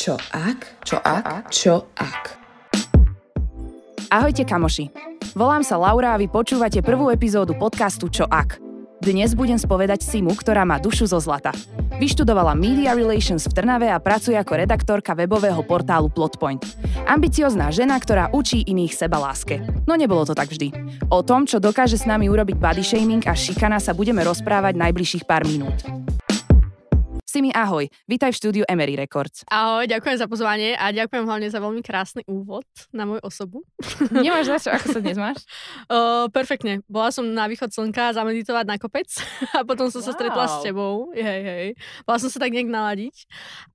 Čo ak? Čo ak? Čo ak? Ahojte kamoši. Volám sa Laura a vy počúvate prvú epizódu podcastu Čo ak. Dnes budem spovedať Simu, ktorá má dušu zo zlata. Vyštudovala Media Relations v Trnave a pracuje ako redaktorka webového portálu Plotpoint. Ambiciozná žena, ktorá učí iných seba láske. No nebolo to tak vždy. O tom, čo dokáže s nami urobiť body shaming a šikana sa budeme rozprávať najbližších pár minút. Simi, ahoj. Vítaj v štúdiu Emery Records. Ahoj, ďakujem za pozvanie a ďakujem hlavne za veľmi krásny úvod na moju osobu. Nemáš za čo, ako sa dnes máš? Uh, perfektne. Bola som na východ slnka zameditovať na kopec a potom som wow. sa stretla s tebou. Hej, hej. Bola som sa tak nejak naladiť.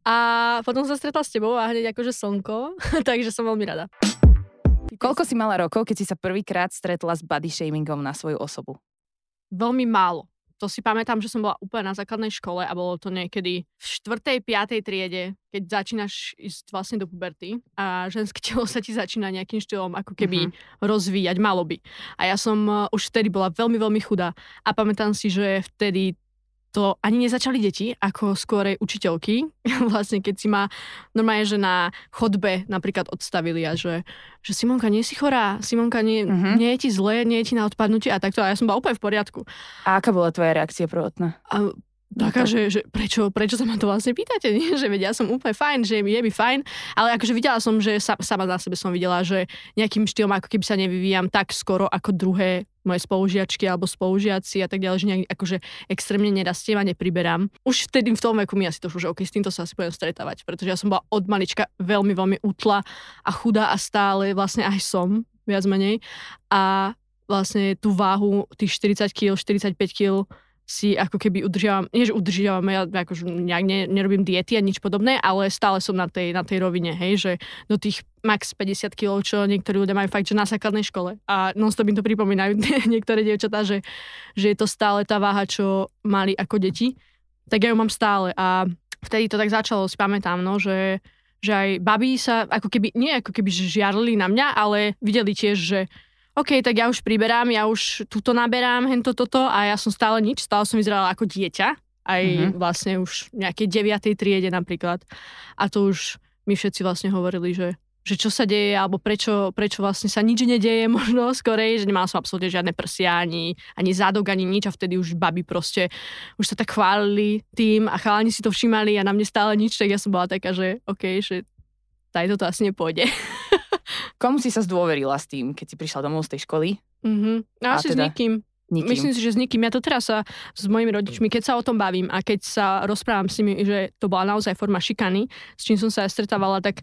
A potom som sa stretla s tebou a hneď akože slnko, takže som veľmi rada. Koľko si mala rokov, keď si sa prvýkrát stretla s body shamingom na svoju osobu? Veľmi málo to si pamätám, že som bola úplne na základnej škole a bolo to niekedy v 4. 5. triede, keď začínaš ísť vlastne do puberty a ženské telo sa ti začína nejakým štýlom ako keby uh-huh. rozvíjať, malo by. A ja som uh, už vtedy bola veľmi, veľmi chudá a pamätám si, že vtedy to ani nezačali deti, ako skôr učiteľky. vlastne keď si ma normálne, že na chodbe napríklad odstavili a že, že Simonka, nie si chorá, Simonka, nie, uh-huh. nie je ti zlé, nie je ti na odpadnutie a takto. A ja som bola úplne v poriadku. A aká bola tvoja reakcia prvotná? A Taká, že, že prečo, prečo sa ma to vlastne pýtate, nie? že vedia, ja som úplne fajn, že je mi fajn, ale akože videla som, že sa, sama na sebe som videla, že nejakým štýlom ako keby sa nevyvíjam tak skoro ako druhé moje spolužiačky alebo spolužiaci a tak ďalej, že nejak akože extrémne nerastiem a nepriberám. Už vtedy v tom veku mi asi to že OK, s týmto sa asi budem stretávať, pretože ja som bola od malička veľmi, veľmi utla a chudá a stále vlastne aj som, viac menej. A vlastne tú váhu tých 40 kg, 45 kg si ako keby udržiavam, nie že udržiavam, ja akože nejak ne, nerobím diety a nič podobné, ale stále som na tej, na tej rovine, hej, že do tých max 50 kg, čo niektorí ľudia majú fakt, že na základnej škole. A non-stop im to pripomínajú niektoré dievčatá, že, že je to stále tá váha, čo mali ako deti. Tak ja ju mám stále a vtedy to tak začalo, si pamätám, no, že, že aj babi sa ako keby, nie ako keby žiarli na mňa, ale videli tiež, že OK, tak ja už priberám, ja už túto naberám, hento toto a ja som stále nič, stále som vyzerala ako dieťa, aj mm-hmm. vlastne už nejakej 9. triede napríklad. A to už mi všetci vlastne hovorili, že že čo sa deje, alebo prečo, prečo vlastne sa nič nedeje možno skorej, že nemala som absolútne žiadne prsia, ani, ani zadok, ani nič a vtedy už baby proste už sa tak chválili tým a chalani si to všímali a na mne stále nič, tak ja som bola taká, že OK, že tady toto asi nepôjde. Komu si sa zdôverila s tým, keď si prišla domov z tej školy? Mm-hmm. Asi teda... s nikým. Nikým. Myslím si, že s nikým. Ja to teraz sa s mojimi rodičmi, keď sa o tom bavím a keď sa rozprávam s nimi, že to bola naozaj forma šikany, s čím som sa stretávala, tak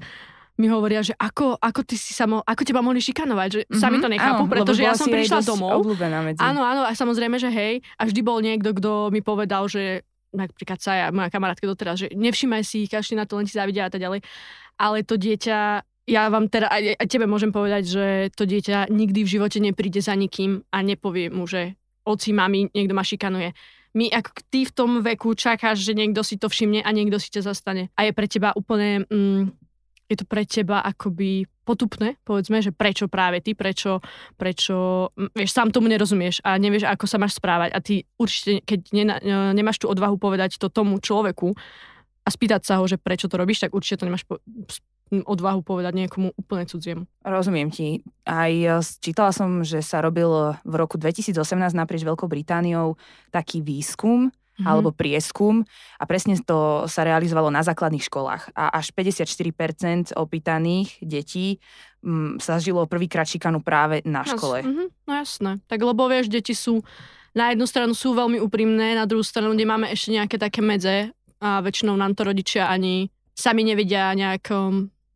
mi hovoria, že ako, ako ty si sa mo- ako teba mohli šikanovať, že mm-hmm, sami to nechápu, áno, pretože ja som prišla domov. Medzi. Áno, áno, a samozrejme, že hej, a vždy bol niekto, kto mi povedal, že napríklad sa ja, moja kamarátka doteraz, že nevšimaj si ich, kašli na to, len ti závidia a tak ďalej. Ale to dieťa ja vám teda, aj, aj tebe môžem povedať, že to dieťa nikdy v živote nepríde za nikým a nepovie mu, že oci, mami, niekto ma šikanuje. My, ako ty v tom veku čakáš, že niekto si to všimne a niekto si ťa zastane. A je pre teba úplne, mm, je to pre teba akoby potupné, povedzme, že prečo práve ty, prečo, prečo, mm, vieš, sám tomu nerozumieš a nevieš, ako sa máš správať. A ty určite, keď ne, nemáš tú odvahu povedať to tomu človeku a spýtať sa ho, že prečo to robíš, tak určite to nemáš po, odvahu povedať niekomu úplne cudziemu. Rozumiem ti. Aj e, čítala som, že sa robil v roku 2018 naprieč Veľkou Britániou taký výskum, mm-hmm. alebo prieskum a presne to sa realizovalo na základných školách a až 54% opýtaných detí m, sa žilo prvýkrát šikanu práve na škole. mm-hmm, no jasné. Tak lebo vieš, deti sú na jednu stranu sú veľmi úprimné, na druhú stranu, kde máme ešte nejaké také medze a väčšinou nám to rodičia ani sami nevedia nejak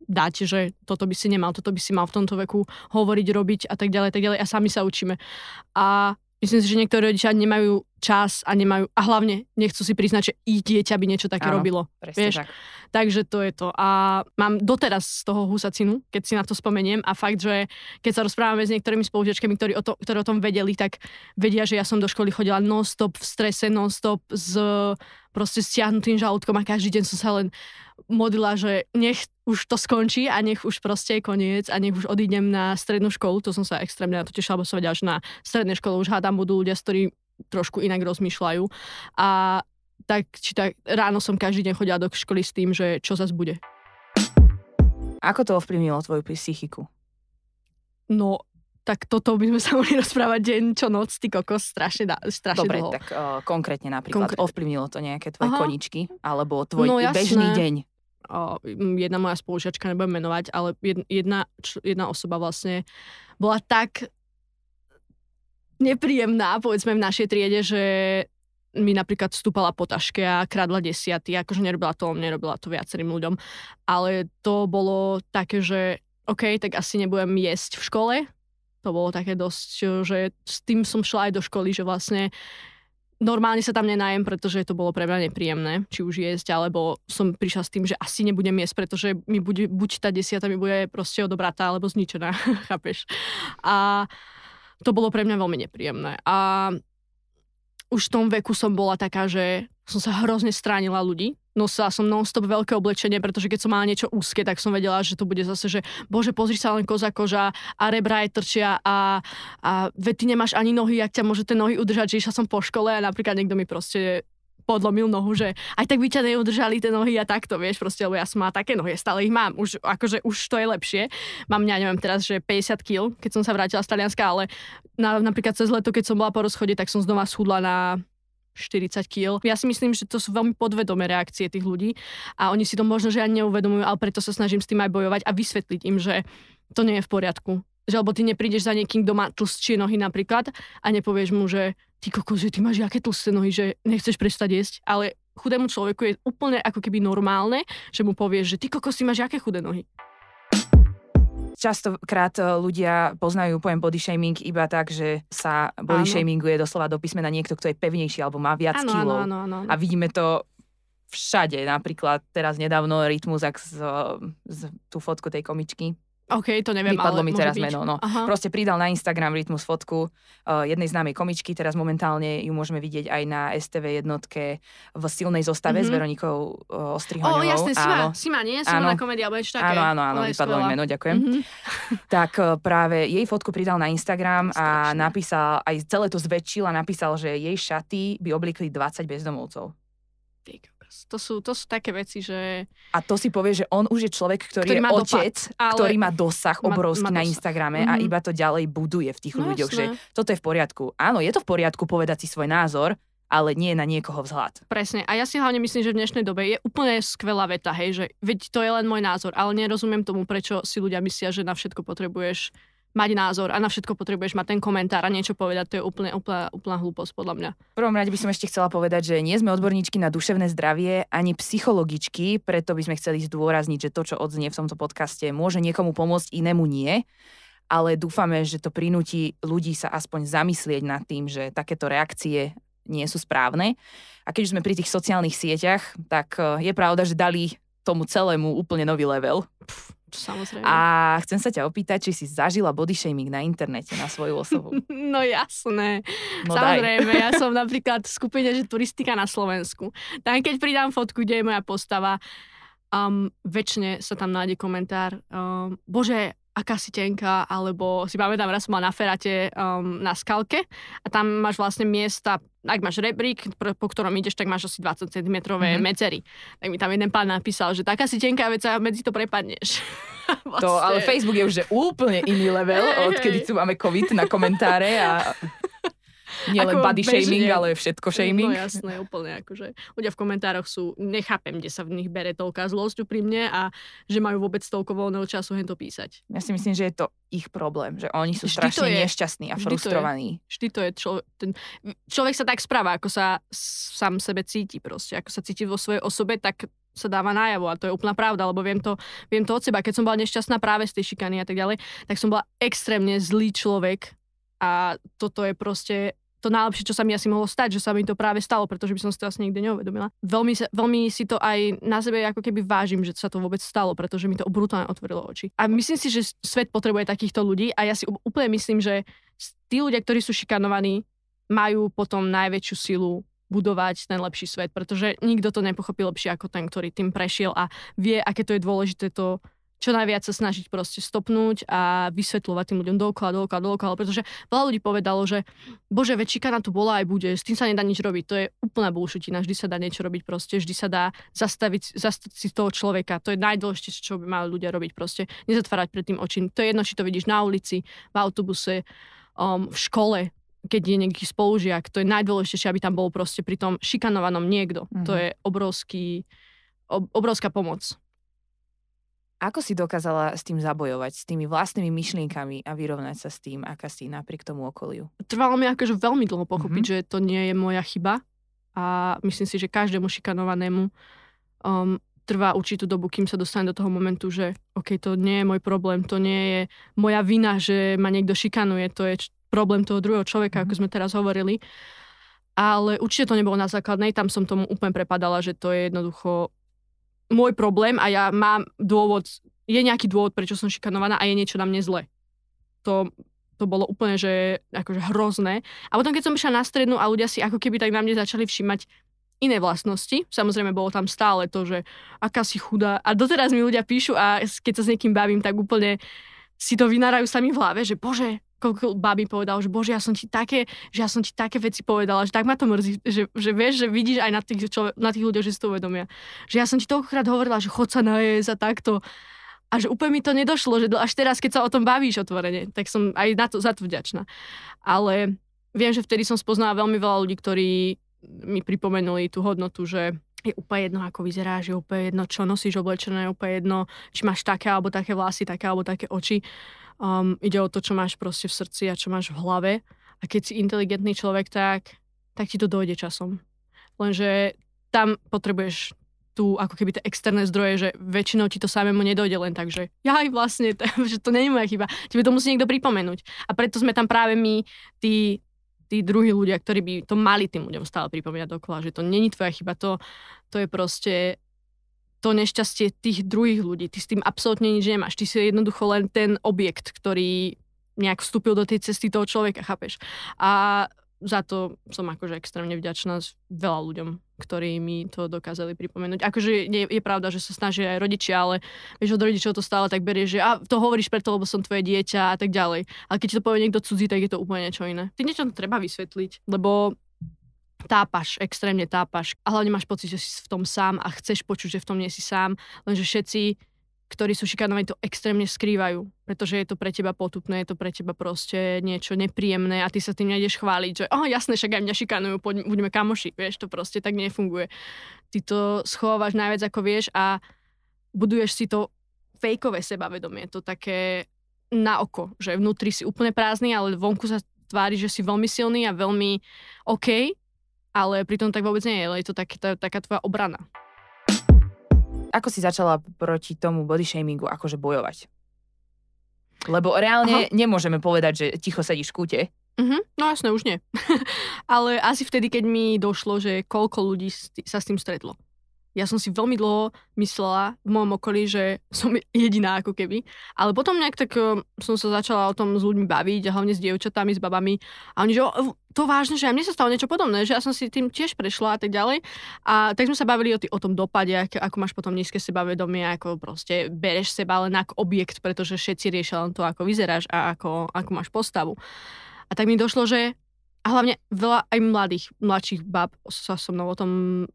dať, že toto by si nemal, toto by si mal v tomto veku hovoriť, robiť a tak ďalej, tak ďalej a sami sa učíme. A myslím si, že niektorí rodičia nemajú čas a nemajú, a hlavne nechcú si priznať, že ich dieťa by niečo také Áno, robilo. Vieš? Tak. Takže to je to. A mám doteraz z toho husacinu, keď si na to spomeniem a fakt, že keď sa rozprávame s niektorými spolužiačkami, ktorí o, to, ktorí o tom vedeli, tak vedia, že ja som do školy chodila non-stop v strese, non-stop s proste stiahnutým žalúdkom a každý deň som sa len modlila, že nech už to skončí a nech už proste je koniec a nech už odídem na strednú školu. To som sa extrémne na to tešila, lebo som vedela, že na strednej škole už hádam budú ľudia, ktorí trošku inak rozmýšľajú. A tak či tak ráno som každý deň chodila do školy s tým, že čo zase bude. Ako to ovplyvnilo tvoju psychiku? No, tak toto by sme sa mohli rozprávať deň čo noc, ty kokos, strašne, dá, strašne Dobre, dlho. tak uh, konkrétne napríklad Konkré- ovplyvnilo to nejaké tvoje Aha. koničky? Alebo tvoj No, jasné. bežný deň? m, jedna moja spolužiačka, nebudem menovať, ale jed- jedna, jedna osoba vlastne bola tak nepríjemná, povedzme v našej triede, že mi napríklad vstúpala po taške a kradla desiaty, akože nerobila to, nerobila to viacerým ľuďom, ale to bolo také, že OK, tak asi nebudem jesť v škole, to bolo také dosť, že s tým som šla aj do školy, že vlastne normálne sa tam nenajem, pretože to bolo pre mňa nepríjemné, či už jesť, alebo som prišla s tým, že asi nebudem jesť, pretože mi bude, buď tá desiata mi bude proste odobratá, alebo zničená, chápeš? A to bolo pre mňa veľmi nepríjemné. A už v tom veku som bola taká, že som sa hrozne stránila ľudí. Nosila som non-stop veľké oblečenie, pretože keď som mala niečo úzke, tak som vedela, že to bude zase, že bože, pozri sa len koza koža a rebra je trčia a, a veď ty nemáš ani nohy, jak ťa môže tie nohy udržať, že išla som po škole a napríklad niekto mi proste podlomil nohu, že aj tak by ťa neudržali tie nohy a takto, vieš, proste, lebo ja som mala také nohy, stále ich mám, už, akože už to je lepšie. Mám, ja neviem teraz, že 50 kg, keď som sa vrátila z Talianska, ale na, napríklad cez leto, keď som bola po rozchode, tak som znova schudla na 40 kg. Ja si myslím, že to sú veľmi podvedomé reakcie tých ľudí a oni si to možno, že ani neuvedomujú, ale preto sa snažím s tým aj bojovať a vysvetliť im, že to nie je v poriadku. Že lebo ty neprídeš za niekým, kto má tlstšie nohy napríklad a nepovieš mu, že ty kokos, že ty máš aké tlsté nohy, že nechceš prestať jesť, ale chudému človeku je úplne ako keby normálne, že mu povieš, že ty kokos, ty máš aké chudé nohy. Častokrát e, ľudia poznajú pojem body shaming iba tak, že sa body Áno. shaminguje doslova do písmena niekto, kto je pevnejší alebo má viac Áno, áno, áno. A vidíme to všade. Napríklad teraz nedávno Rytmus, ak z, z, tú fotku tej komičky, OK, to neviem, Vypadlo ale mi teraz byť. meno, no. Aha. Proste pridal na Instagram Rytmus fotku uh, jednej známej komičky, teraz momentálne ju môžeme vidieť aj na STV jednotke v silnej zostave mm-hmm. s Mhm. Veronikou uh, Ostrihoňovou. jasne, Sima, áno. Sima, nie? Áno. Sima na komédia, alebo niečo také. Áno, áno, áno, vypadlo mi meno, ďakujem. Mhm. Tak uh, práve jej fotku pridal na Instagram a Strašné. napísal, aj celé to zväčšil a napísal, že jej šaty by obliekli 20 bezdomovcov. Ty kokos. To sú, to sú také veci, že... A to si povie, že on už je človek, ktorý, Ktorý je má dopad, otec, ale- ktorý má dosah Má- obrovský má na dosah. Instagrame a Mhm. iba to ďalej buduje v tých No ľuďoch, že jasné. toto je v poriadku. Áno, je to v poriadku povedať si svoj názor, ale nie na niekoho vzhľad. Presne. A ja si hlavne myslím, že v dnešnej dobe je úplne skvelá veta, hej, že veď to je len môj názor, ale nerozumiem tomu, prečo si ľudia myslia, že na všetko potrebuješ mať názor a na všetko potrebuješ mať ten komentár a niečo povedať. To je úplne, úplne, úplná hlúposť podľa mňa. V prvom rade by som ešte chcela povedať, že nie sme odborníčky na duševné zdravie ani psychologičky, preto by sme chceli zdôrazniť, že to, čo odznie v tomto podcaste, môže niekomu pomôcť, inému nie. Ale dúfame, že to prinúti ľudí sa aspoň zamyslieť nad tým, že takéto reakcie nie sú správne. A keď už sme pri tých sociálnych sieťach, tak eh, je pravda, že dali tomu celému úplne nový level. Samozrejme. A chcem sa ťa opýtať, či si zažila body shaming na internete na svoju osobu. No jasné. No daj. Samozrejme, ja som napríklad v skupine, že turistika na Slovensku. Tam keď pridám fotku, kde je moja postava, um, väčšine sa tam nájde komentár, um, bože, aká si tenká, alebo si pamätám, raz som bola na ferate um, na skalke a tam máš vlastne miesta, ak máš rebrík, po ktorom ideš, tak máš asi 20 cm Mhm. mm-hmm. medzery. Tak mi tam jeden pán napísal, že taká si tenká, veď sa medzi to prepadneš. To, ale Vlastne- Facebook je už že úplne iný level, Hej, odkedy tu máme COVID na komentáre a nie len body bežne. shaming, ale všetko shaming. No jasné, úplne akože ľudia v komentároch sú, nechápem, kde sa v nich bere toľká zlosť pri mne a že majú vôbec toľko voľného času hen to písať. Ja si myslím, že je to ich problém, že oni sú Vždy to strašne je. nešťastní a Vždy to frustrovaní. Vždy to je člo- ten, človek sa tak správa, ako sa sám sebe cíti proste. Ako sa cíti vo svojej osobe, tak sa dáva najavo a to je úplná pravda, lebo viem to, viem to od seba. Keď som bola nešťastná práve z tej šikany a tak ďalej, tak som bola extrémne zlý človek a toto je proste to najlepšie, čo sa mi asi mohlo stať, že sa mi to práve stalo, pretože by som si to asi nikdy neuvedomila. Veľmi, sa, veľmi si to aj na sebe ako keby vážim, že sa to vôbec stalo, pretože mi to brutálne otvorilo oči. A myslím si, že svet potrebuje takýchto ľudí a ja si úplne myslím, že tí ľudia, ktorí sú šikanovaní, majú potom najväčšiu silu budovať ten lepší svet, pretože nikto to nepochopí lepšie ako ten, ktorý tým prešiel a vie, aké to je dôležité to čo najviac sa snažiť proste stopnúť a vysvetľovať tým ľuďom dokola, dokola, dokola, pretože veľa ľudí povedalo, že bože, veď šikana tu bola aj bude, s tým sa nedá nič robiť. To je úplná bullshitina, vždy sa dá niečo robiť proste, vždy sa dá zastaviť, zastaviť si toho človeka. To je najdôležitejšie, čo by mali ľudia robiť proste. Nezatvárať pred tým oči. To je jedno, či to vidíš na ulici, v autobuse, um, v škole, keď je nejaký spolužiak, to je najdôležitejšie, aby tam bol proste pri tom šikanovanom niekto. Mm-hmm. To je obrovský, ob, obrovská pomoc. Ako si dokázala s tým zabojovať, s tými vlastnými myšlienkami a vyrovnať sa s tým, aká si napriek tomu okoliu? Trvalo mi akože veľmi dlho pochopiť, mm-hmm. že to nie je moja chyba a myslím si, že každému šikanovanému um, trvá určitú dobu, kým sa dostane do toho momentu, že OK, to nie je môj problém, to nie je moja vina, že ma niekto šikanuje, to je problém toho druhého človeka, mm-hmm. ako mhm. sme teraz hovorili. Ale určite to nebolo na základnej, tam som tomu úplne prepadala, že to je jednoducho môj problém a ja mám dôvod, je nejaký dôvod, prečo som šikanovaná a je niečo na mne zle. To, to bolo úplne, že akože hrozné. A potom, keď som išla na strednú a ľudia si ako keby tak na mne začali všímať iné vlastnosti. Samozrejme, bolo tam stále to, že aká si chudá. A doteraz mi ľudia píšu a keď sa s niekým bavím, tak úplne si to vynárajú sami v hlave, že bože, koľko babi povedal, že bože, ja som ti také, že ja som ti také veci povedala, že tak ma to mrzí, že, že vieš, že vidíš aj na tých, čo, na tých ľuďoch, že si to uvedomia. Že ja som ti toľkokrát hovorila, že chod sa najesť a takto. A že úplne mi to nedošlo, že až teraz, keď sa o tom bavíš otvorene, tak som aj na to, za to vďačná. Ale viem, že vtedy som spoznala veľmi veľa ľudí, ktorí mi pripomenuli tú hodnotu, že je úplne jedno, ako vyzeráš, je úplne jedno, čo nosíš oblečené, je úplne jedno, či máš také alebo také vlasy, také alebo také oči Um, ide o to, čo máš proste v srdci a čo máš v hlave. A keď si inteligentný človek, tak, tak ti to dojde časom. Lenže tam potrebuješ tu ako keby tie externé zdroje, že väčšinou ti to samému nedojde len tak, že ja aj vlastne, to, že to nie je moja chyba. Tebe to musí niekto pripomenúť. A preto sme tam práve my, tí, tí druhí ľudia, ktorí by to mali tým ľuďom stále pripomínať dokola, že to není tvoja chyba, to, to je proste to nešťastie tých druhých ľudí. Ty s tým absolútne nič nemáš. Ty si jednoducho len ten objekt, ktorý nejak vstúpil do tej cesty toho človeka, chápeš? A za to som akože extrémne vďačná veľa ľuďom, ktorí mi to dokázali pripomenúť. Akože je, je pravda, že sa snažia aj rodičia, ale vieš, od rodičov to stále tak berie, že a to hovoríš preto, lebo som tvoje dieťa a tak ďalej. Ale keď to povie niekto cudzí, tak je to úplne niečo iné. Ty niečo treba vysvetliť, lebo tápaš, extrémne tápaš. A hlavne máš pocit, že si v tom sám a chceš počuť, že v tom nie si sám, lenže všetci, ktorí sú šikanovaní, to extrémne skrývajú, pretože je to pre teba potupné, je to pre teba proste niečo nepríjemné a ty sa tým nejdeš chváliť, že oh, jasné, však aj mňa šikanujú, poď, budeme kamoši, vieš, to proste tak nefunguje. Ty to schovávaš najviac ako vieš a buduješ si to fejkové sebavedomie, to také na oko, že vnútri si úplne prázdny, ale vonku sa tvári, že si veľmi silný a veľmi OK ale pritom tak vôbec nie je, ale je to tak, tá, taká tvoja obrana. Ako si začala proti tomu body shamingu akože bojovať? Lebo reálne Aha. nemôžeme povedať, že ticho sedíš v kúte. Uh-huh. No jasné, už nie. ale asi vtedy, keď mi došlo, že koľko ľudí sa s tým stretlo ja som si veľmi dlho myslela v môjom okolí, že som jediná ako keby. Ale potom nejak tak uh, som sa začala o tom s ľuďmi baviť, a hlavne s dievčatami, s babami. A oni, že to vážne, že aj mne sa stalo niečo podobné, že ja som si tým tiež prešla a tak ďalej. A tak sme sa bavili o, tý, o tom dopade, ako, ako máš potom nízke sebavedomie, ako proste bereš seba len ako objekt, pretože všetci riešia len to, ako vyzeráš a ako, ako máš postavu. A tak mi došlo, že a hlavne veľa aj mladých, mladších bab sa so mnou o tom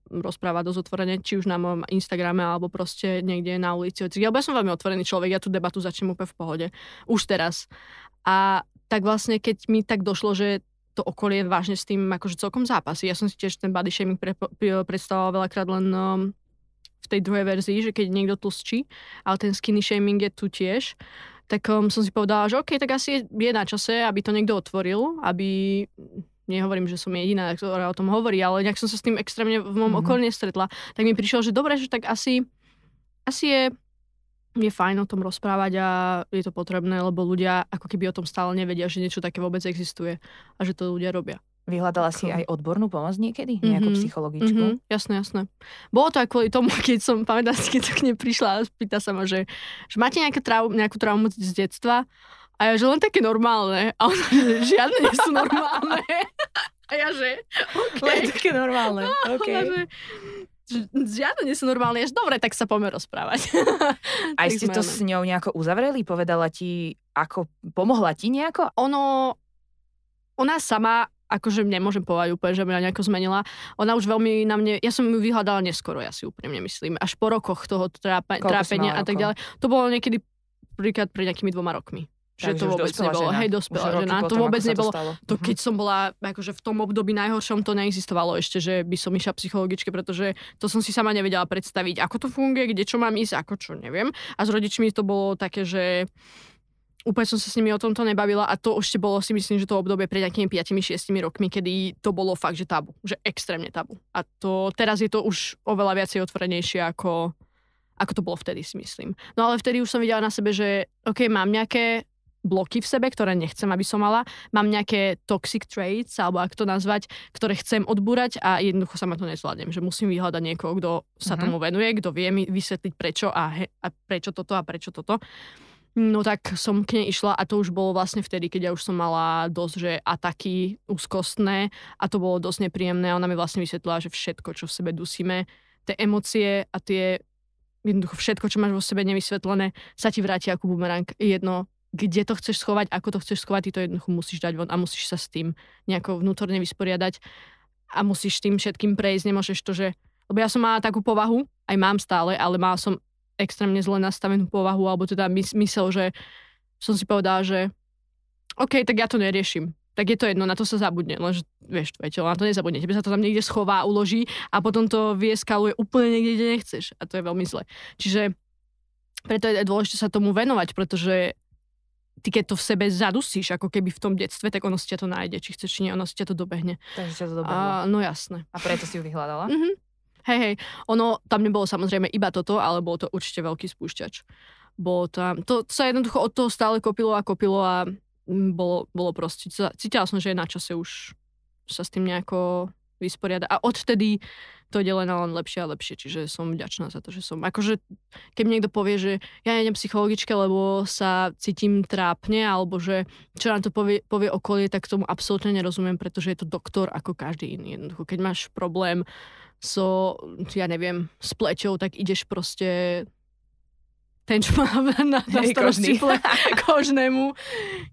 rozpráva dosť otvorene, či už na mojom Instagrame, alebo proste niekde na ulici. Ja som veľmi otvorený človek, ja tú debatu začnem úplne v pohode. Už teraz. A tak vlastne, keď mi tak došlo, že to okolie vážne s tým akože celkom zápasy. Ja som si tiež ten body shaming pre, pre, predstavoval veľakrát len um, v tej druhej verzii, že keď niekto tlstší, ale ten skinny shaming je tu tiež, tak um, som si povedala, že OK, tak asi je, je na čase, aby to niekto otvoril, aby nehovorím, že som jediná, ktorá o tom hovorí, ale nejak som sa s tým extrémne v môjom mm-hmm. okolí nestretla, tak mi prišlo, že dobre, že tak asi, asi je, je fajn o tom rozprávať a je to potrebné, lebo ľudia ako keby o tom stále nevedia, že niečo také vôbec existuje a že to ľudia robia. Vyhľadala si aj odbornú pomoc niekedy? Nejakú mm-hmm. psychologičku? Mm-hmm. Jasné, jasné. Bolo to aj kvôli tomu, keď som, pamätám si, keď k nej prišla a spýta sa ma, že, že máte nejaké trau, nejakú traumu z detstva? A ja, že len také normálne. A ona, že žiadne nie sú normálne. A ja, že okay. Len také normálne. Okay. A že, že žiadne nie sú normálne, až dobre, tak sa poďme rozprávať. Aj ste to s ňou nejako uzavreli? Povedala ti, ako, pomohla ti nejako? ono, ona sama, akože nemôžem povedať úplne, že mňa nejako zmenila. Ona už veľmi na mne, ja som ju vyhľadala neskoro, ja si úprimne myslím. Až po rokoch toho trápe, trápenia a tak ďalej. To bolo niekedy príklad pred nejakými dvoma rokmi. Že to vôbec nebolo. žena. Hej, dospelá žena. To potom, vôbec ako sa nebolo. stalo. To Mhm. keď som bola akože v tom období najhoršom, to neexistovalo ešte, že by som išla psychologičke, pretože to som si sama nevedela predstaviť, ako to funguje, kde čo mám ísť, ako čo, neviem. A s rodičmi to bolo také, že úplne som sa s nimi o tomto nebavila a to ešte bolo si myslím, že to obdobie pred nejakými 5-6 rokmi, kedy to bolo fakt, že tabu, že extrémne tabu. A to teraz je to už oveľa viacej otvorenejšie ako, ako to bolo vtedy si myslím. No ale vtedy už som videla na sebe, že OK, mám nejaké bloky v sebe, ktoré nechcem, aby som mala. Mám nejaké toxic traits, alebo ako to nazvať, ktoré chcem odbúrať a jednoducho sa ma to nezvládnem. Že musím vyhľadať niekoho, kto sa Mhm. tomu venuje, kto vie mi vysvetliť prečo a, he, a prečo toto a prečo toto. No tak som k nej išla a to už bolo vlastne vtedy, keď ja už som mala dosť, že ataky úzkostné a to bolo dosť nepríjemné ona mi vlastne vysvetlila, že všetko, čo v sebe dusíme, tie emócie a tie jednoducho všetko, čo máš vo sebe nevysvetlené, sa ti vráti ako bumerang. Je Jedno, kde to chceš schovať, ako to chceš schovať, ty to jednoducho musíš dať von a musíš sa s tým nejako vnútorne vysporiadať a musíš tým všetkým prejsť, nemôžeš to, že... Lebo ja som mala takú povahu, aj mám stále, ale mala som extrémne zle nastavenú povahu, alebo teda mys- mysel, že som si povedala, že OK, tak ja to neriešim. Tak je to jedno, na to sa zabudne, lenže vieš, tvoje telo na to nezabudne. Tebe sa to tam niekde schová, uloží a potom to vyeskaluje úplne niekde, kde nechceš. A to je veľmi zle. Čiže preto je dôležité sa tomu venovať, pretože ty keď to v sebe zadusíš, ako keby v tom detstve, tak ono si ťa to nájde, či chceš, či nie, ono si ťa to dobehne. Takže ťa to dobehlo. A, no jasné. A preto si ju vyhľadala? Mhm. Hej, hej, ono tam nebolo samozrejme iba toto, ale bolo to určite veľký spúšťač. Bolo tam, to sa jednoducho od toho stále kopilo a kopilo a mm, bolo, bolo proste, cítila- som, že je na čase už sa s tým nejako vysporiada. A odtedy to ide len len lepšie a lepšie, čiže som vďačná za to, že som, akože keď mi niekto povie, že ja nejdem psychologičke, lebo sa cítim trápne, alebo že čo nám to povie, povie okolie, tak tomu absolútne nerozumiem, pretože je to doktor ako každý iný. Jednoducho, keď máš problém so, ja neviem, s pleťou, tak ideš proste ten, čo má na, na starosti ple, kožnému.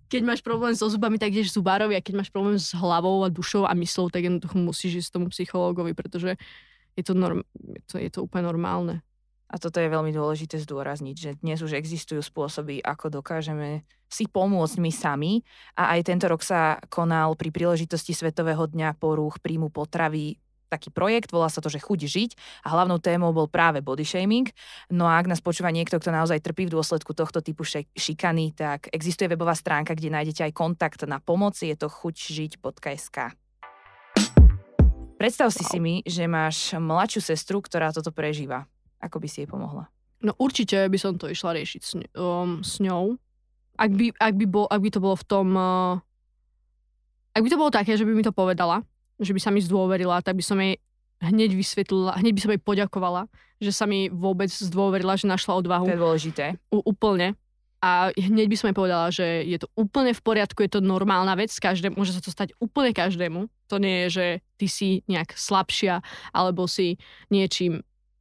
Keď máš problém so zubami, tak ideš zubárovi a keď máš problém s hlavou a dušou a myslou, tak jednoducho musíš ísť tomu psychológovi, pretože je to, norm, je to, je to úplne normálne. A toto je veľmi dôležité zdôrazniť, že dnes už existujú spôsoby, ako dokážeme si pomôcť my sami. A aj tento rok sa konal pri príležitosti Svetového dňa porúch príjmu potravy taký projekt, volá sa to, že chuť žiť a hlavnou témou bol práve body shaming. No a ak nás počúva niekto, kto naozaj trpí v dôsledku tohto typu šikany, tak existuje webová stránka, kde nájdete aj kontakt na pomoc, je to chuťžiť.sk. Predstav si Wow. si mi, že máš mladšiu sestru, ktorá toto prežíva. Ako by si jej pomohla? No určite by som to išla riešiť s, um, s ňou. Ak by, ak, by bol, ak by to bolo v tom... Uh, ak by to bolo také, že by mi to povedala, že by sa mi zdôverila, tak by som jej hneď vysvetlila, hneď by som jej poďakovala, že sa mi vôbec zdôverila, že našla odvahu. To je dôležité. U, úplne. A hneď by som jej povedala, že je to úplne v poriadku, je to normálna vec, každému, môže sa to stať úplne každému. To nie je, že ty si nejak slabšia, alebo si niečím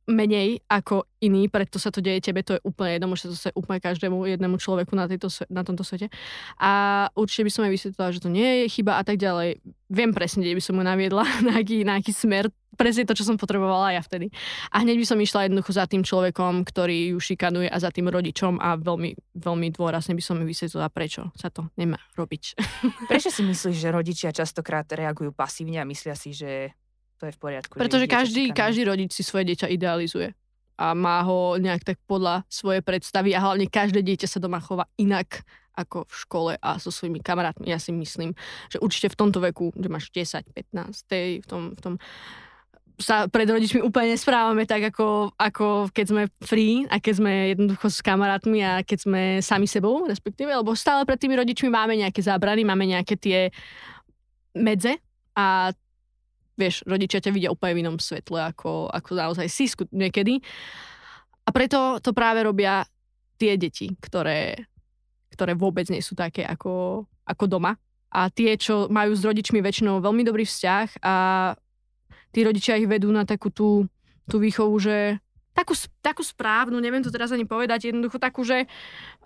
menej ako iný, preto sa to deje tebe, to je úplne jedno, môže sa to úplne každému jednému človeku na, tejto, na tomto svete. A určite by som jej vysvetlila, že to nie je chyba a tak ďalej. Viem presne, kde by som mu naviedla, na aký, na aký smer, presne to, čo som potrebovala ja vtedy. A hneď by som išla jednoducho za tým človekom, ktorý ju šikanuje a za tým rodičom a veľmi, veľmi dôrazne by som mi vysvetlila, prečo sa to nemá robiť. Prečo si myslíš, že rodičia častokrát reagujú pasívne a myslia si, že to je v poriadku? že Pretože každý, každý rodič si svoje dieťa idealizuje a má ho nejak tak podľa svojej predstavy a hlavne každé dieťa sa doma chová inak ako v škole a so svojimi kamarátmi. Ja si myslím, že určite v tomto veku, že máš 10, 15, tej, v tom, v tom sa pred rodičmi úplne nesprávame tak, ako, ako keď sme free a keď sme jednoducho s kamarátmi a keď sme sami sebou, respektíve, lebo stále pred tými rodičmi máme nejaké zábrany, máme nejaké tie medze a vieš, rodičia ťa vidia úplne v inom svetle, ako, ako naozaj si niekedy. A preto to práve robia tie deti, ktoré, ktoré vôbec nie sú také ako, ako doma. A tie, čo majú s rodičmi väčšinou veľmi dobrý vzťah a tí rodičia ich vedú na takú tú tú výchovu, že takú, takú správnu, neviem to teraz ani povedať, jednoducho takú, že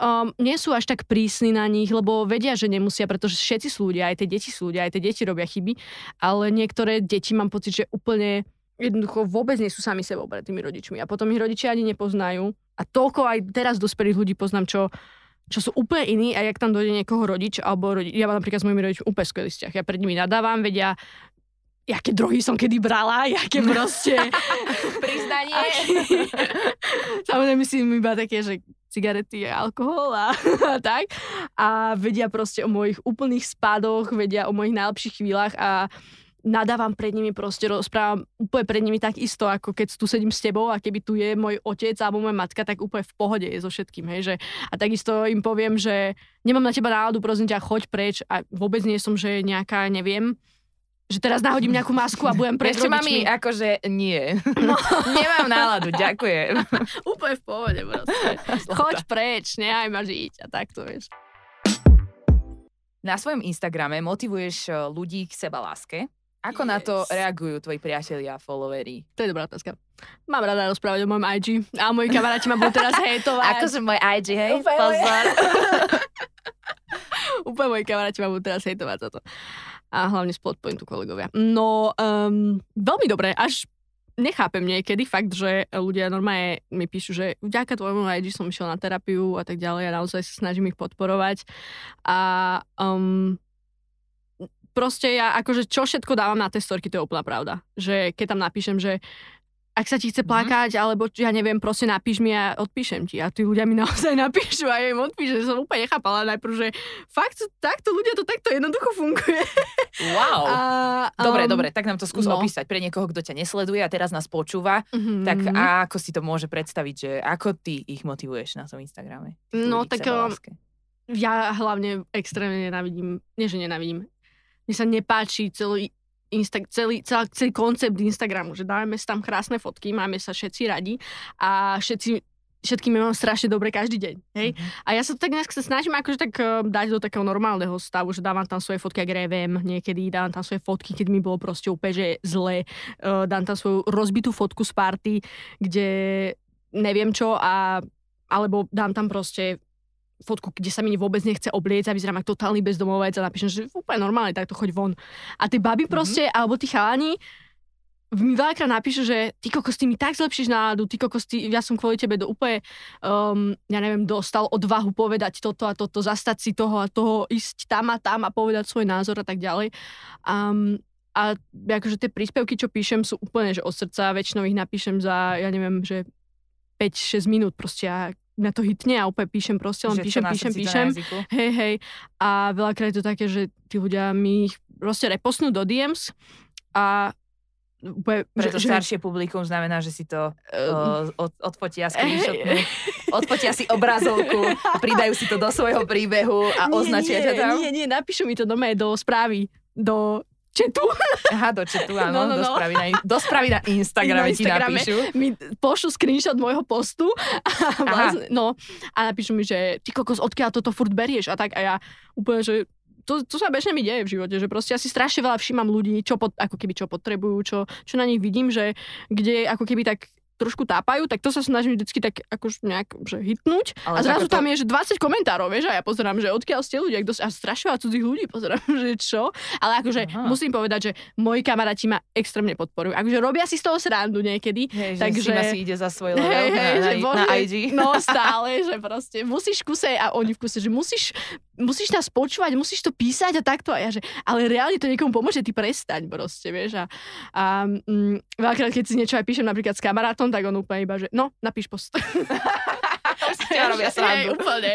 um, nie sú až tak prísni na nich, lebo vedia, že nemusia, pretože všetci sú ľudia, aj tie deti sú ľudia, aj tie deti robia chyby, ale niektoré deti mám pocit, že úplne jednoducho vôbec nie sú sami sebou pred tými rodičmi a potom ich rodičia ani nepoznajú a toľko aj teraz dospelých ľudí poznám, čo čo sú úplne iní a jak tam dojde niekoho rodič, alebo rodič, ja mám napríklad s mojimi rodičmi úplne skvelý vzťah. Ja pred nimi nadávam, vedia, jaké drohy som kedy brala, jaké proste... Priznanie. aký- Samozrejme myslím iba také, že cigarety a alkohol a, a tak. A vedia proste o mojich úplných spadoch, vedia o mojich najlepších chvíľach a nadávam pred nimi proste, rozprávam úplne pred nimi tak isto, ako keď tu sedím s tebou a keby tu je môj otec alebo moja matka, tak úplne v pohode je so všetkým, hej, že a takisto im poviem, že nemám na teba náladu, prosím ťa, choď preč a vôbec nie som, že nejaká, neviem, že teraz nahodím nejakú masku a budem pred čo, mami, akože nie. No. Nemám náladu, ďakujem. Úplne v pohode proste. Choď preč, nehaj ma žiť a takto, vieš. Na svojom Instagrame motivuješ eh, ľudí k seba láske. Ako na to Yes. reagujú tvoji priatelia a followeri? To je dobrá otázka. Mám rada rozprávať o mojom IG a moji kamaráti ma budú teraz hejtovať. Akože môj IG, hej? Pozor. Úplne moji kamaráti ma budú teraz hejtovať za to. A hlavne z Plotpointu kolegovia. No, um, veľmi dobre, až nechápem niekedy fakt, že ľudia normálne mi píšu, že vďaka tvojmu IG som išiel na terapiu a tak ďalej a naozaj sa snažím ich podporovať. A um, proste ja akože čo všetko dávam na tie storky, to je úplná pravda. Že keď tam napíšem, že ak sa ti chce Mhm. plakať, alebo ja neviem, proste napíš mi a odpíšem ti. A tí ľudia mi naozaj napíšu a ja im odpíšem. Som úplne nechápala najprv, že fakt takto ľudia to takto jednoducho funguje. Wow. A, Dobre, um, dobre, tak nám to skús no. opísať pre niekoho, kto ťa nesleduje a teraz nás počúva. mhm. Tak a ako si to môže predstaviť, že ako ty ich motivuješ na tom Instagrame? No, tak, sebaláske? ja hlavne extrémne nenávidím, nie že nenávidím, mne sa nepáči celý, Insta, celý, celý, celý koncept Instagramu, že dávame si tam krásne fotky, máme sa všetci radi a všetci všetkým mám strašne dobre každý deň. Hej? Mhm. A ja sa to tak dnes snažím akože tak eh, dať do takého normálneho stavu, že dávam tam svoje fotky, ak revem niekedy, dávam tam svoje fotky, keď mi bolo proste úplne, že zle, uh, dám tam svoju rozbitú fotku z party, kde neviem čo a alebo dám tam proste fotku, kde sa mi vôbec nechce obliecť a vyzerám ako totálny bezdomovec a napíšem, že úplne normálne, takto choď von. A tie baby proste, alebo tí chalani, mi veľakrát napíšu, že ty kokos, ty mi tak zlepšíš náladu, ty kokos, ty, ja som kvôli tebe do úplne, um, ja neviem, dostal odvahu povedať toto a toto, zastať si toho a toho, ísť tam a tam a povedať svoj názor a tak ďalej. Um, a akože tie príspevky, čo píšem, sú úplne že od srdca, väčšinou ich napíšem za, ja neviem, že 5-6 minút proste a mňa to hitne a úplne píšem proste, len Že píšem, to píšem, to píšem. Hej, hej. A veľakrát je to také, že tí ľudia mi ich proste repostnú do DMs a úplne, Pre to že, staršie publikum znamená, že si to uh, od, odfotia odfotia si obrazovku, pridajú si to do svojho príbehu a nie, označia nie, ťa tam. Nie, nie, napíšu mi to doma do správy, do chatu. Aha, do chatu, áno, No, no, no. správy na, do správy na Instagrame, Na ti napíšu. mi pošlu screenshot môjho postu a, vlastne, no, a napíšu mi, že ty kokos, odkiaľ toto furt berieš a tak a ja úplne, že to, to sa bežne mi deje v živote, že proste ja si strašne veľa všímam ľudí, čo pod, ako keby čo potrebujú, čo, čo na nich vidím, že kde ako keby tak trošku tápajú, tak to sa snažím vždycky tak akož nejak že hitnúť. Ale a zrazu takáto- tam je, že 20 komentárov, vieš, a ja pozerám, že odkiaľ ste ľudia, kto, a strašne veľa cudzích ľudí pozerám, že čo. Ale akože Aha. musím povedať, že moji kamaráti ma extrémne podporujú. Akože robia si z toho srandu niekedy, Hej, že Takže- Sima si ide za svoj level Hej, hej, na, že na, na bože, IG. No stále, že proste musíš kuse a oni v kuse, že musíš, musíš nás počúvať, musíš to písať a takto. A ja, že, ale reálne to niekomu pomôže, ty prestaň proste, vieš. A, a mm, veľakrát, keď si niečo aj píšem napríklad s kamarátom, tak on úplne iba, že no, napíš post. Hej, srandu. úplne.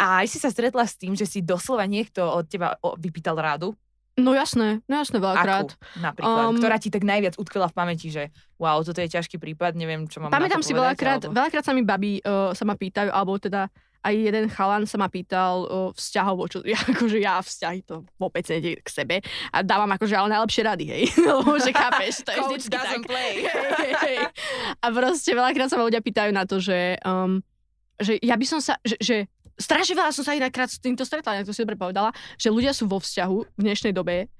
A aj si sa stretla s tým, že si doslova niekto od teba vypýtal rádu? No jasné, no jasné veľakrát. Akú napríklad? Um, ktorá ti tak najviac utkvela v pamäti, že wow, toto je ťažký prípad, neviem, čo mám Pamätám si veľakrát, alebo... veľakrát sa mi babi uh, sa ma pýtajú, alebo teda aj jeden chalan sa ma pýtal uh, vzťahovo, čo ja, akože ja vzťahy to vôbec nejde k sebe a dávam akože ale najlepšie rady, hej. Lebo že chápeš, to je vždycky tak. play. Hej, hej, hej. A proste veľakrát sa ma ľudia pýtajú na to, že, um, že ja by som sa, že, že strašne veľa som sa inakkrát s týmto stretla, ako to si dobre povedala, že ľudia sú vo vzťahu v dnešnej dobe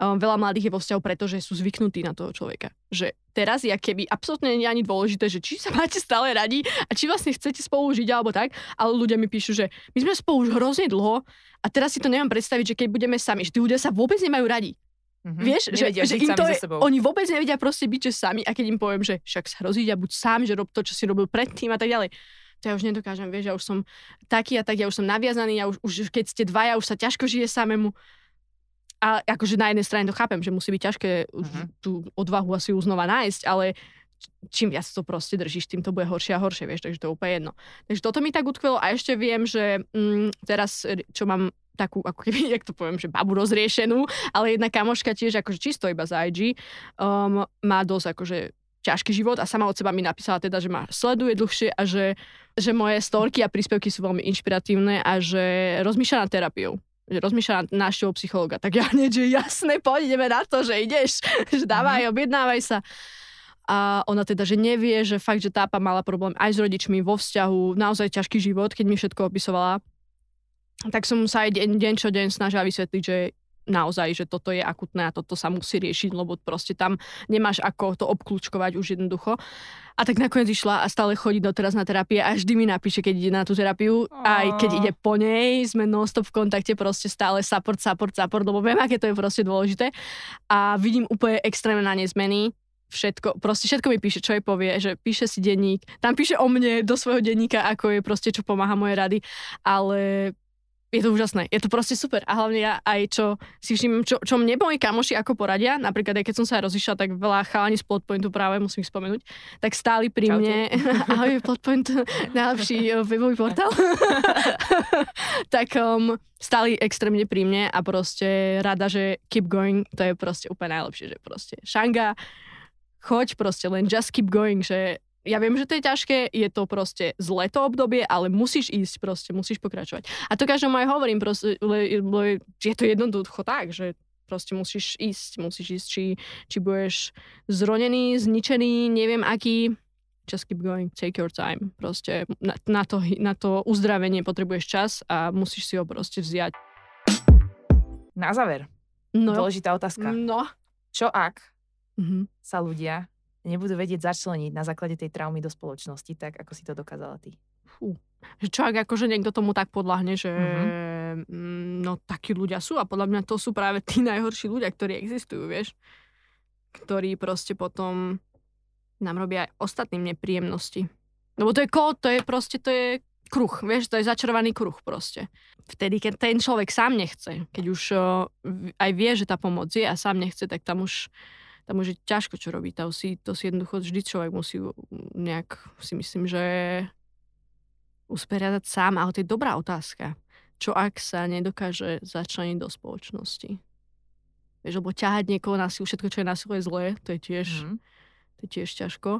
um, veľa mladých je vo vzťahu, pretože sú zvyknutí na toho človeka. Že teraz je keby absolútne nie ani dôležité, že či sa máte stále radi a či vlastne chcete spolu žiť alebo tak, ale ľudia mi píšu, že my sme spolu už hrozne dlho a teraz si to neviem predstaviť, že keď budeme sami, že tí ľudia sa vôbec nemajú radi. Mhm. Vieš, že, Nevedia že im to je, sebou. oni vôbec nevedia proste byť, že sami a keď im poviem, že však sa hrozí a buď sám, že rob to, čo si robil predtým a tak ďalej. To ja už nedokážem, vieš, ja už som taký a tak, ja už som naviazaný, ja už, už keď ste dvaja, už sa ťažko žije samému. A akože na jednej strane to chápem, že musí byť ťažké Mhm. uh tú odvahu asi ju znova nájsť, ale čím viac to proste držíš, tým to bude horšie a horšie, vieš, takže to je úplne jedno. Takže toto mi tak utkvelo a ešte viem, že mm, teraz, čo mám takú, ako keby, jak to poviem, že babu rozriešenú, ale jedna kamoška tiež akože čisto iba za IG, um, má dosť akože ťažký život a sama od seba mi napísala teda, že ma sleduje dlhšie a že, že moje storky a príspevky sú veľmi inšpiratívne a že rozmýšľa nad terapiou že rozmýšľa nad návštevou psychologa. Tak ja hneď, že jasné, poď, ideme na to, že ideš, že dávaj, objednávaj sa. A ona teda, že nevie, že fakt, že tápa mala problém aj s rodičmi vo vzťahu, naozaj ťažký život, keď mi všetko opisovala. Tak som sa aj deň, deň čo deň snažila vysvetliť, že naozaj, že toto je akutné a toto sa musí riešiť, lebo proste tam nemáš ako to obklúčkovať už jednoducho. A tak nakoniec išla a stále chodí doteraz na terapie a vždy mi napíše, keď ide na tú terapiu, aj keď ide po nej, sme non-stop v kontakte, proste stále support, support, support, lebo viem, aké to je proste dôležité. A vidím úplne extrémne na nej zmeny, všetko, proste všetko mi píše, čo jej povie, že píše si denník, tam píše o mne do svojho denníka, ako je proste, čo pomáha moje rady, ale je to úžasné, je to proste super. A hlavne ja aj čo si všimnem, čo, čo mne moji kamoši ako poradia, napríklad aj keď som sa rozišla, tak veľa chalani z Plotpointu práve musím ich spomenúť, tak stáli pri Čaute. mne, ahoj Plotpoint, najlepší eh, webový portál, tak um, stáli extrémne pri mne a proste rada, že keep going, to je proste úplne najlepšie, že proste Šanga, choď proste len just keep going, že ja viem, že to je ťažké, je to proste zlé to obdobie, ale musíš ísť proste, musíš pokračovať. A to každému aj hovorím, proste, le, le, je to jednoducho tak, že proste musíš ísť, musíš ísť, či, či budeš zronený, zničený, neviem aký, just keep going, take your time. Proste na, na, to, na to uzdravenie potrebuješ čas a musíš si ho proste vziať. Na záver, No, dôležitá otázka. no. Čo ak Mhm. sa ľudia nebudú vedieť začleniť na základe tej traumy do spoločnosti, tak ako si to dokázala ty? Že čo ak akože niekto tomu tak podľahne, že Mhm. mm, no takí ľudia sú a podľa mňa to sú práve tí najhorší ľudia, ktorí existujú, vieš. Ktorí proste potom nám robia aj ostatným nepríjemnosti. Lebo to je kód, to je proste, to je kruh, vieš, to je začarovaný kruh proste. Vtedy, keď ten človek sám nechce, keď už v- aj vie, že tá pomoc je a sám nechce, tak tam už tam už je ťažko čo robiť. To si, to si jednoducho vždy človek musí nejak, si myslím, že usporiadať sám, ale to je dobrá otázka. Čo ak sa nedokáže začleniť do spoločnosti? Vieš, lebo ťahať niekoho na silu, všetko, čo je na silu, je zlé, to je tiež, Mhm. to je tiež ťažko.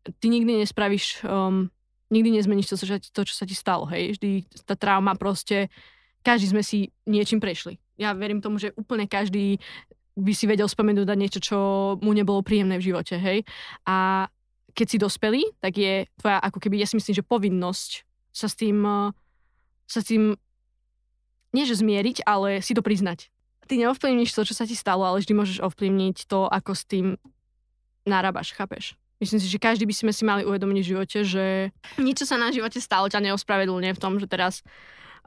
Ty nikdy nespravíš, um, nikdy nezmeníš to, to, čo sa ti stalo, hej. Vždy tá trauma proste, každý sme si niečím prešli. Ja verím tomu, že úplne každý by si vedel spomenúť na niečo, čo mu nebolo príjemné v živote, hej. A keď si dospelý, tak je tvoja, ako keby, ja si myslím, že povinnosť sa s tým, eh, sa s tým, nie že zmieriť, ale si to priznať. Ty neovplyvníš to, čo sa ti stalo, ale vždy môžeš ovplyvniť to, ako s tým narábaš, chápeš? Myslím si, že každý by sme si mali uvedomiť v živote, že nič, čo sa na živote stalo, ťa neospravedlňuje v tom, že teraz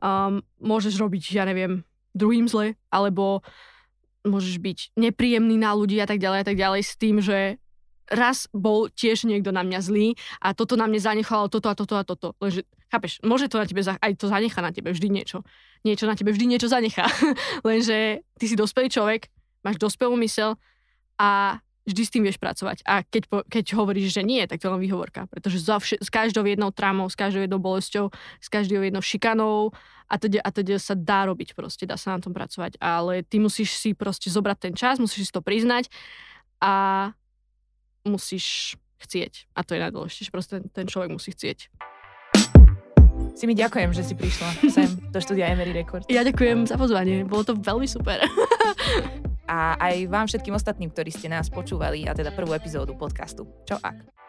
um, môžeš robiť, ja neviem, druhým zle, alebo môžeš byť nepríjemný na ľudí a tak ďalej a tak ďalej s tým, že raz bol tiež niekto na mňa zlý a toto na mne zanechalo toto a toto a toto. Lenže, chápeš, môže to na tebe, aj to zanecha na tebe vždy niečo. Niečo na tebe vždy niečo zanechá. Lenže ty si dospelý človek, máš dospelú mysel a vždy s tým vieš pracovať. A keď, po, keď hovoríš, že nie, tak to je len výhovorka. Pretože za vš- s každou jednou traumou, s každou jednou bolesťou, s každou jednou šikanou a teda, a teda sa dá robiť proste, dá sa na tom pracovať. Ale ty musíš si proste zobrať ten čas, musíš si to priznať a musíš chcieť. A to je najdôležitejšie, proste ten, ten človek musí chcieť. Si mi ďakujem, že si prišla sem do štúdia Emery Records. Ja ďakujem za pozvanie, bolo to veľmi super. A aj vám všetkým ostatným, ktorí ste nás počúvali a teda prvú epizódu podcastu. Čo ak?